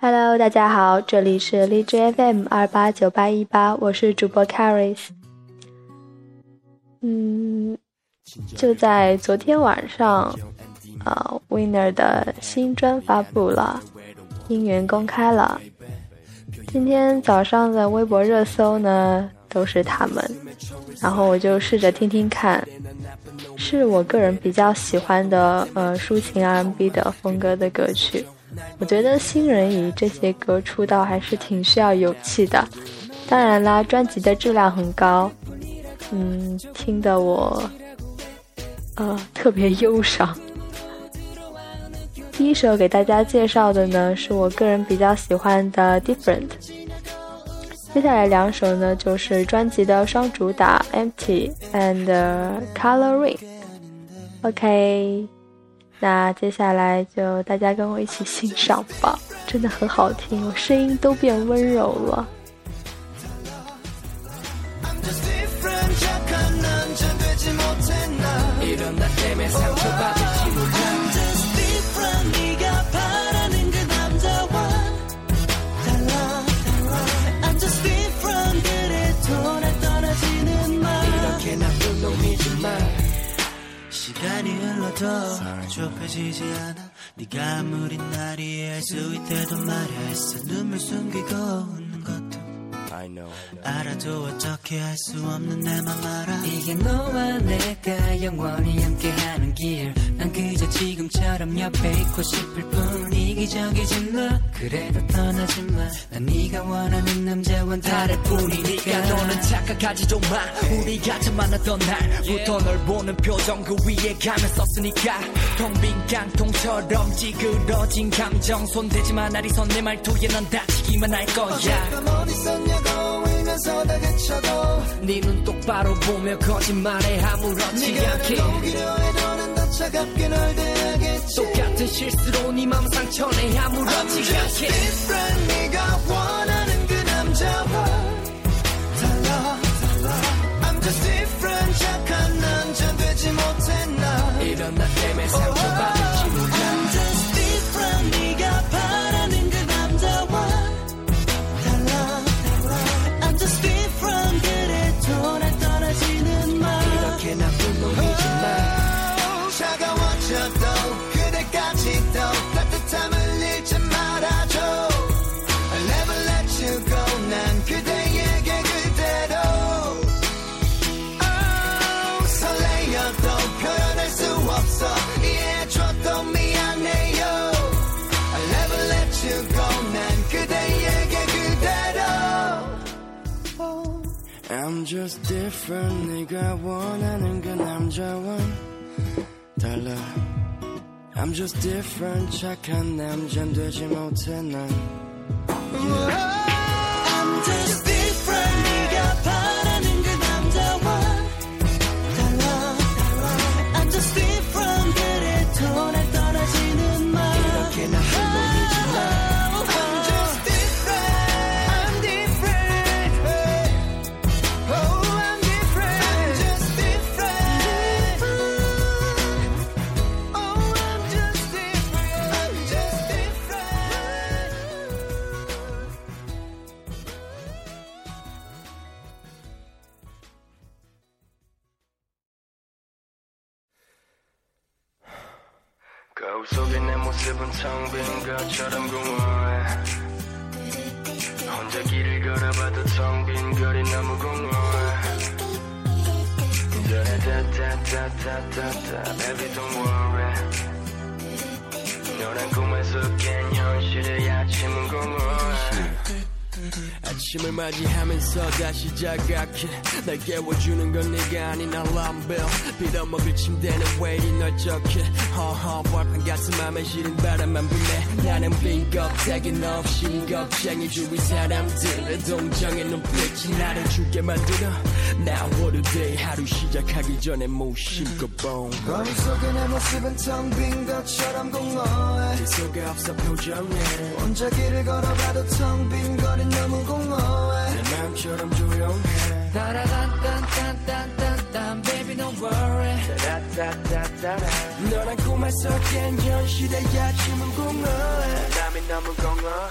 Hello，大家好，这里是荔枝 FM 二八九八一八，我是主播 Caris。嗯，就在昨天晚上，呃，Winner 的新专发布了，音源公开了。今天早上的微博热搜呢，都是他们，然后我就试着听听看，是我个人比较喜欢的呃抒情 R&B 的风格的歌曲。我觉得新人以这些歌出道还是挺需要勇气的。当然啦，专辑的质量很高，嗯，听得我呃特别忧伤。第一首给大家介绍的呢，是我个人比较喜欢的《Different》。接下来两首呢，就是专辑的双主打《Empty》and《Coloring》。OK，那接下来就大家跟我一起欣赏吧，真的很好听，我声音都变温柔了。 더 좁혀지지 않아. 네가 아무리 날 이해할 수 있대도 말야 했어. 눈물 숨기고 웃는 것도 알아도 어떻게 할 수 없는 내 맘 알아. 이게 너와 내가 영원히 함께하는 길 난 그저 지금처럼 옆에 있고 싶을 뿐. 이기적이지 마. 그래도 떠나지 마 난 네가 원하는 남자와 다를 뿐이니까. 너는 착각하지도 마. 우리가 처음 만났던 날부터 널 보는 표정 그 위에 가면 썼으니까. 텅빈 깡통처럼 찌그러진 감정. 손대지마. 나리 손내 말투에 넌 다치기만 할 거야. 어디 있었냐고 울면서 다그쳐도 네눈 똑바로 보며 거짓말에 아무렇지 않게. 오기려 해도 난더 차갑게 널 대하겠지. 똑같은 실수로 네맘 상처내 아무렇지 않게. different 네가 I'm just different 네가 원하는 그 남자와 달라 I'm just different 착한 남잔 되지 못해 난 I'm 거울 속에 내 모습은 텅빈 것처럼 공허해. 혼자 길을 걸어봐도 텅 빈 거리 너무 공허해. 다다다다다다 Baby don't worry. 너란 꿈에서 깬 현실의 아침은 공허해 아침을 맞이하면서 다시 자각해. 날 깨워주는 건 네가 아닌 알람벨 빌어먹을 침대는 왜 이리 널쩍해? 허허 벌판 같은 맘에 시린 바람만 불네 나는 빈 껍데기 없이 겁쟁이 주위 사람들의 동정의 눈빛이 나를 죽게 만들어. Now what a day. 하루 시작하기 전에 무심코 뻥 거울 속에 내 모습은 텅 빈 것처럼 공허해. 네 속에 없어 표정에. 혼자 길을 걸어봐도 텅 빈 거리 너무 공허해 내 마음처럼 조용해. 따라단단단단단 baby don't worry. 너란 꿈에서 깬 현실의 아침은 공허해. 남이 너무 공허해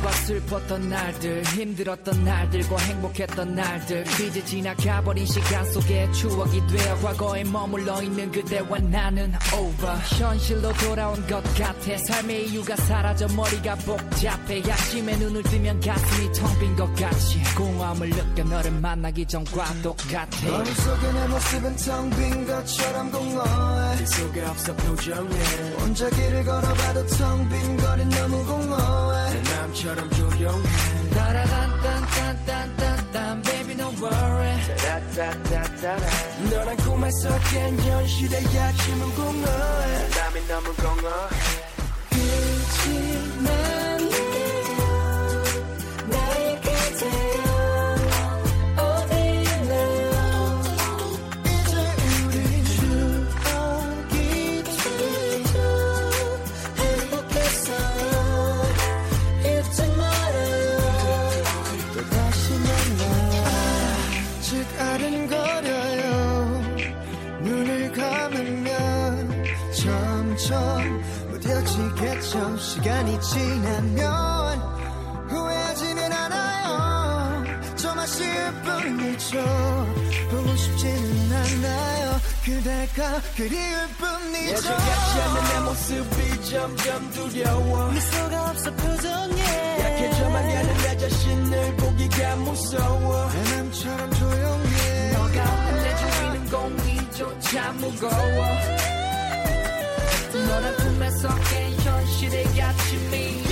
날들과 슬펐던 날들 힘들었던 날들과 행복했던 날들. 이제 지나가버린 시간 속에 추억이 되어 과거에 머물러 있는 그대와 나는 over. 현실로 돌아온 것 같아 삶의 이유가 사라져 머리가 복잡해. 아침에 눈을 뜨면 가슴이 텅 빈 것 같이. 공허함을 느껴 너를 만나기 전과 똑같아. 머릿속에 내 모습은 텅 빈 것처럼 공허해. 네 속에 없어 표정에. 혼자 길을 걸어봐도 텅 빈 거리 너무 공허해. 내 마음 처럼 조용해. 따라단단단단단 baby don't worry. 너란 꿈에서 깬 현실의 아침은 공허해. 남이 너무 공허해 무뎌지겠죠 시간이 지나면 후회하지는 않아요. 좀 아쉬울 뿐이죠 보고 싶지는 않아요. 그대가 그리울 뿐이죠. 예전 같지 않는 내 모습이 점점 두려워. 미소가 없어 표정에 약해져만 가는 내 자신을 보기가 무서워. 내 맘처럼 조용해. 너가 내 주위는 공기조차 무거워 너란 꿈에서 깬 현실의 아침이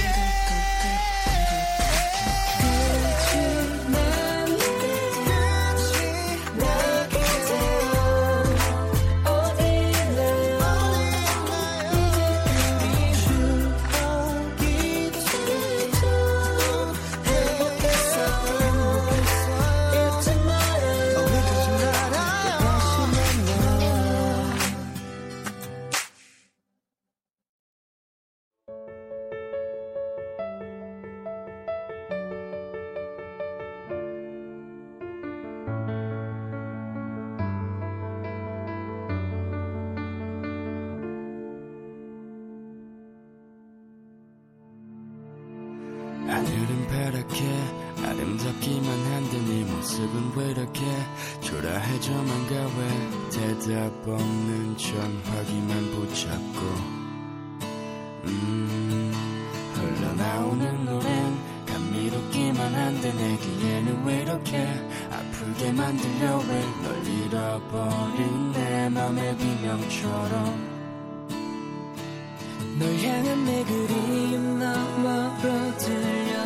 하늘은 파랗게 아름답기만 한데 네 모습은 왜 이렇게 초라해져만 가왜? 대답 없는 전화기만 붙잡고. 음 흘러나오는 노래는 감미롭기만 한데 내 귀에는 왜 이렇게 아프게 만 들려 왜? 널 잃어버린 내 맘의 비명처럼. 널 향한 내 그리움 너머로 들려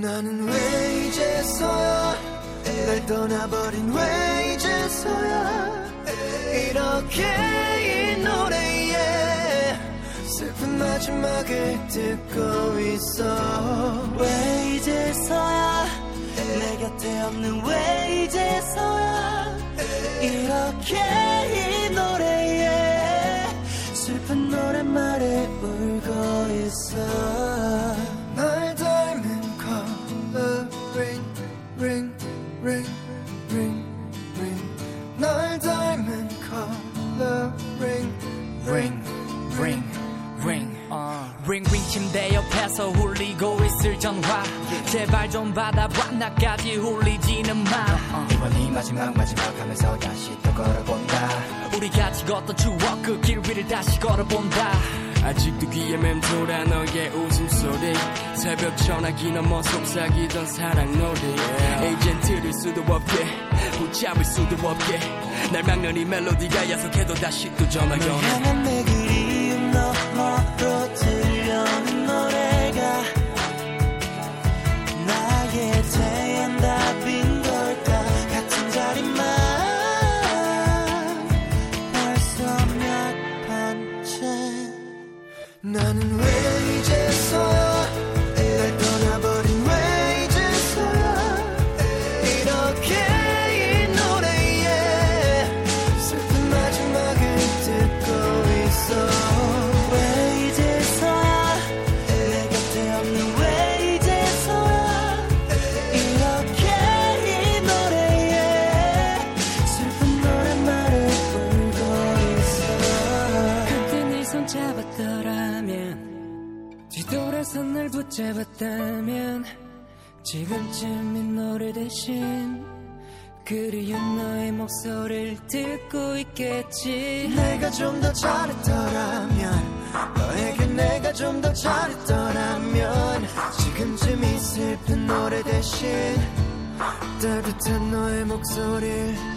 나는 왜 이제서야 날 떠나버린 왜 이제서야 이렇게 이 노래에 슬픈 마지막을 듣고 있어. 왜 이제서야 내 곁에 없는 왜 이제서야 이렇게 이 노래에 슬픈 노랫말에 울고 있어 옆에서 울리고 있을 전화. 제발 좀 받아봐. 나까지 울리지는 마. 이번이 마지막 마지막 하면서 다시 또 걸어본다. 우리 같이 걷던 추억 그 길 위를 다시 걸어본다. 아직도 귀에 맴돌아 너의 웃음소리. 새벽 전화기 넘어 속삭이던 사랑 노래 이젠 들을 수도 없게 붙잡을 수도 없게. 날 막는 이 멜로디가 야속해도 다시 또 전화 연해 향한 내 그리움 너머로 들려오는 可以解锁 같다면 지금쯤 이 노래 대신 그리운 너의 목소리를 듣고 있겠지. 내가 좀 더 잘했더라면 너에게 내가 좀 더 잘했더라면 지금쯤 이 슬픈 노래 대신 따뜻한 너의 목소리를